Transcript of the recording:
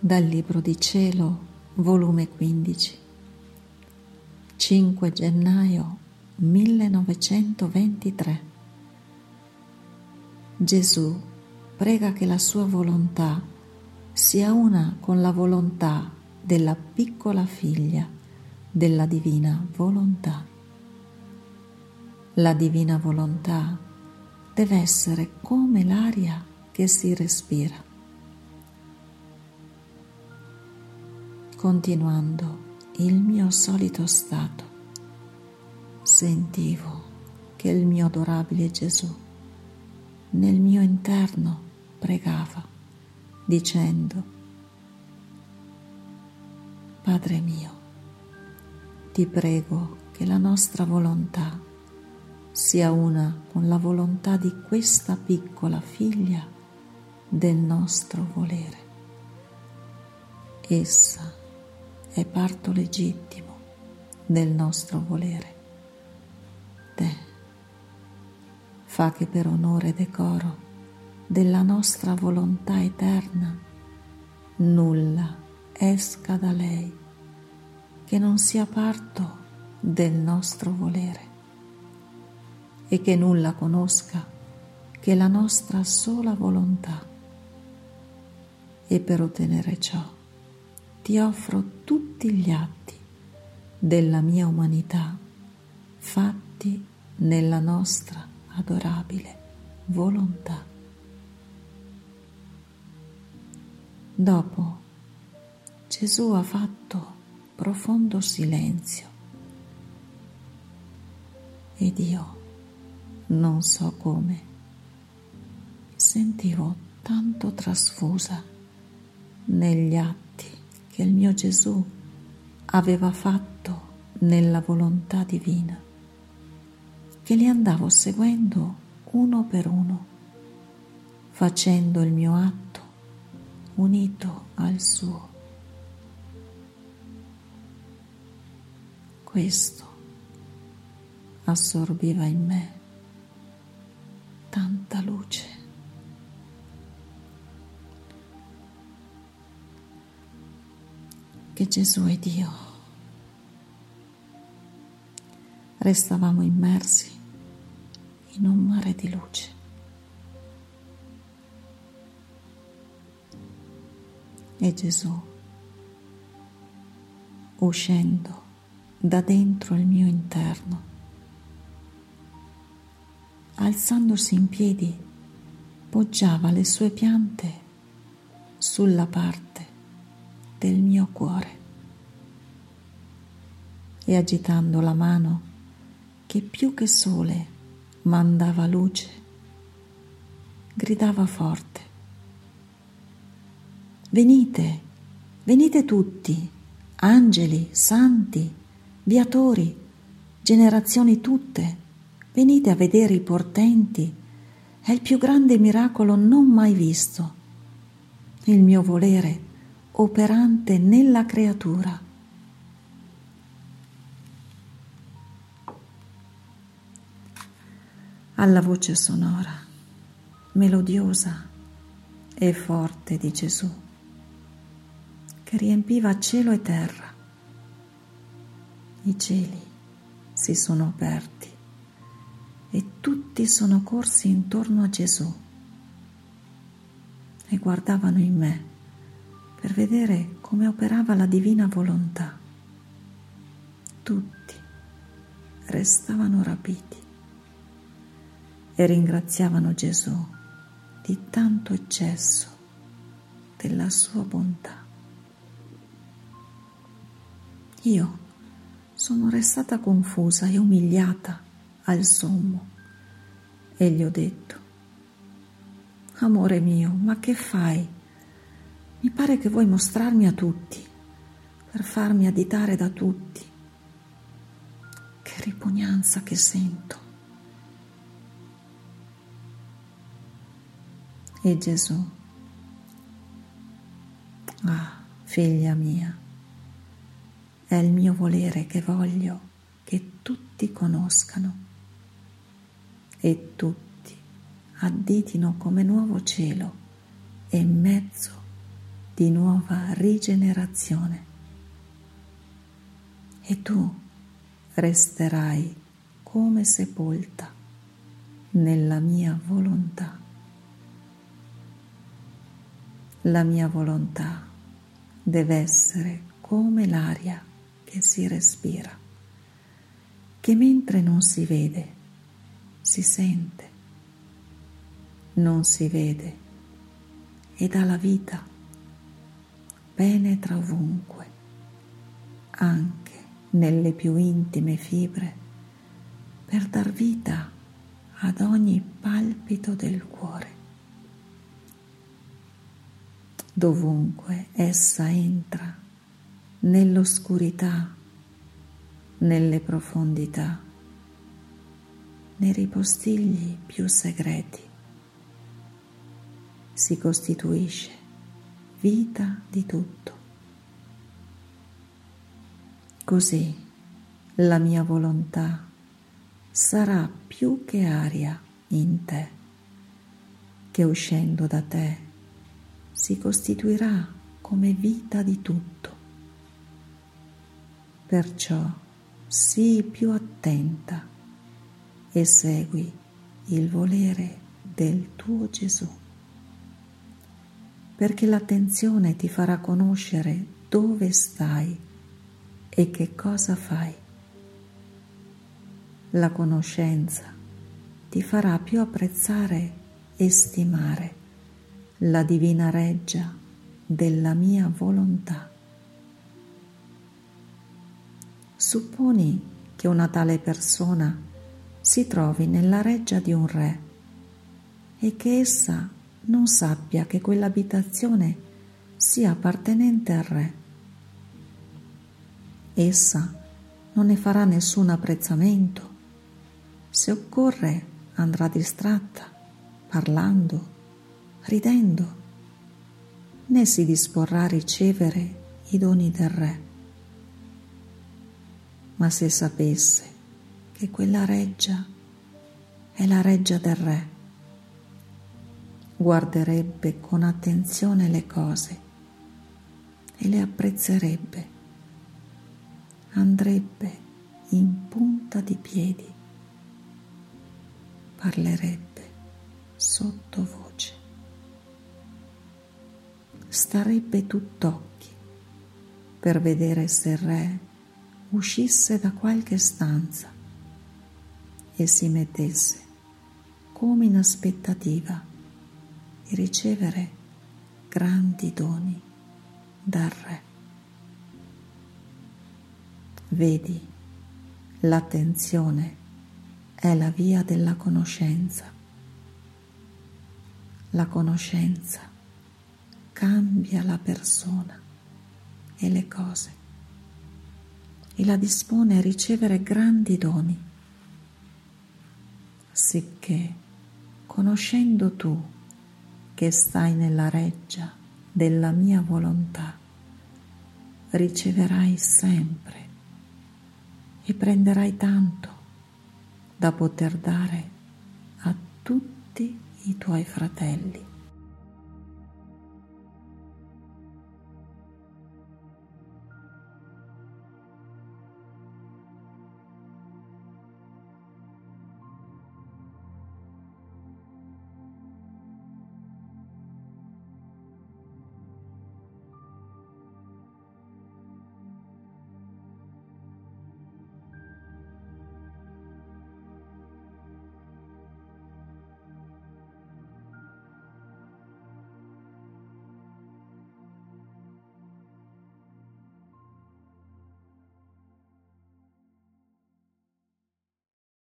Dal Libro di Cielo, volume 15, 5 gennaio 1923. Gesù prega che la sua volontà sia una con la volontà della piccola figlia della divina volontà. La divina volontà deve essere come l'aria che si respira continuando il mio solito stato, sentivo che il mio adorabile Gesù nel mio interno pregava dicendo, Padre mio, ti prego che la nostra volontà sia una con la volontà di questa piccola figlia del nostro volere. Essa è parto legittimo del nostro volere. Te, fa che per onore e decoro della nostra volontà eterna nulla esca da lei che non sia parto del nostro volere e che nulla conosca che la nostra sola volontà. E per ottenere ciò ti offro tutti gli atti della mia umanità fatti nella nostra adorabile volontà. Dopo Gesù ha fatto profondo silenzio ed io, non so come, sentivo tanto trasfusa negli atti che il mio Gesù aveva fatto nella volontà divina, che li andavo seguendo uno per uno, facendo il mio atto unito al suo. Questo assorbiva in me tanta luce che Gesù è Dio. Restavamo immersi in un mare di luce. E Gesù, uscendo da dentro il mio interno, alzandosi in piedi, poggiava le sue piante sulla parte del mio cuore e agitando la mano che più che sole mandava luce, gridava forte. Venite, venite tutti, angeli, santi, viatori, generazioni tutte, venite a vedere i portenti, è il più grande miracolo non mai visto. Il mio volere operante nella creatura. Alla voce sonora, melodiosa e forte di Gesù, che riempiva cielo e terra. I cieli si sono aperti e tutti sono corsi intorno a Gesù e guardavano in me per vedere come operava la divina volontà. Tutti restavano rapiti e ringraziavano Gesù di tanto eccesso della sua bontà. Io sono restata confusa e umiliata al sommo e gli ho detto, Amore mio, ma che fai? Mi pare che vuoi mostrarmi a tutti, per farmi additare da tutti. Che ripugnanza che sento. E Gesù, ah, figlia mia, è il mio volere che voglio che tutti conoscano e tutti additino come nuovo cielo e mezzo di nuova rigenerazione. E tu resterai come sepolta nella mia volontà. La mia volontà deve essere come l'aria che si respira, che mentre non si vede, si sente, non si vede. E dà la vita, penetra ovunque, anche nelle più intime fibre, per dar vita ad ogni palpito del cuore. Dovunque essa entra, nell'oscurità, nelle profondità, nei ripostigli più segreti, si costituisce vita di tutto. Così la mia volontà sarà più che aria in te, che uscendo da te si costituirà come vita di tutto. Perciò sii più attenta e segui il volere del tuo Gesù, perché l'attenzione ti farà conoscere dove stai e che cosa fai. La conoscenza ti farà più apprezzare e stimare la divina reggia della mia volontà. Supponi che una tale persona si trovi nella reggia di un re e che essa non sappia che quell'abitazione sia appartenente al re. Essa non ne farà nessun apprezzamento. Se occorre andrà distratta, parlando, ridendo, né si disporrà a ricevere i doni del Re. Ma se sapesse che quella reggia è la reggia del Re, guarderebbe con attenzione le cose e le apprezzerebbe, andrebbe in punta di piedi, parlerebbe sottovoce. Starebbe tutt'occhi per vedere se il re uscisse da qualche stanza e si mettesse come in aspettativa di ricevere grandi doni dal re. Vedi, l'attenzione è la via della conoscenza. La conoscenza cambia la persona e le cose e la dispone a ricevere grandi doni, sicché conoscendo tu che stai nella reggia della mia volontà, riceverai sempre e prenderai tanto da poter dare a tutti i tuoi fratelli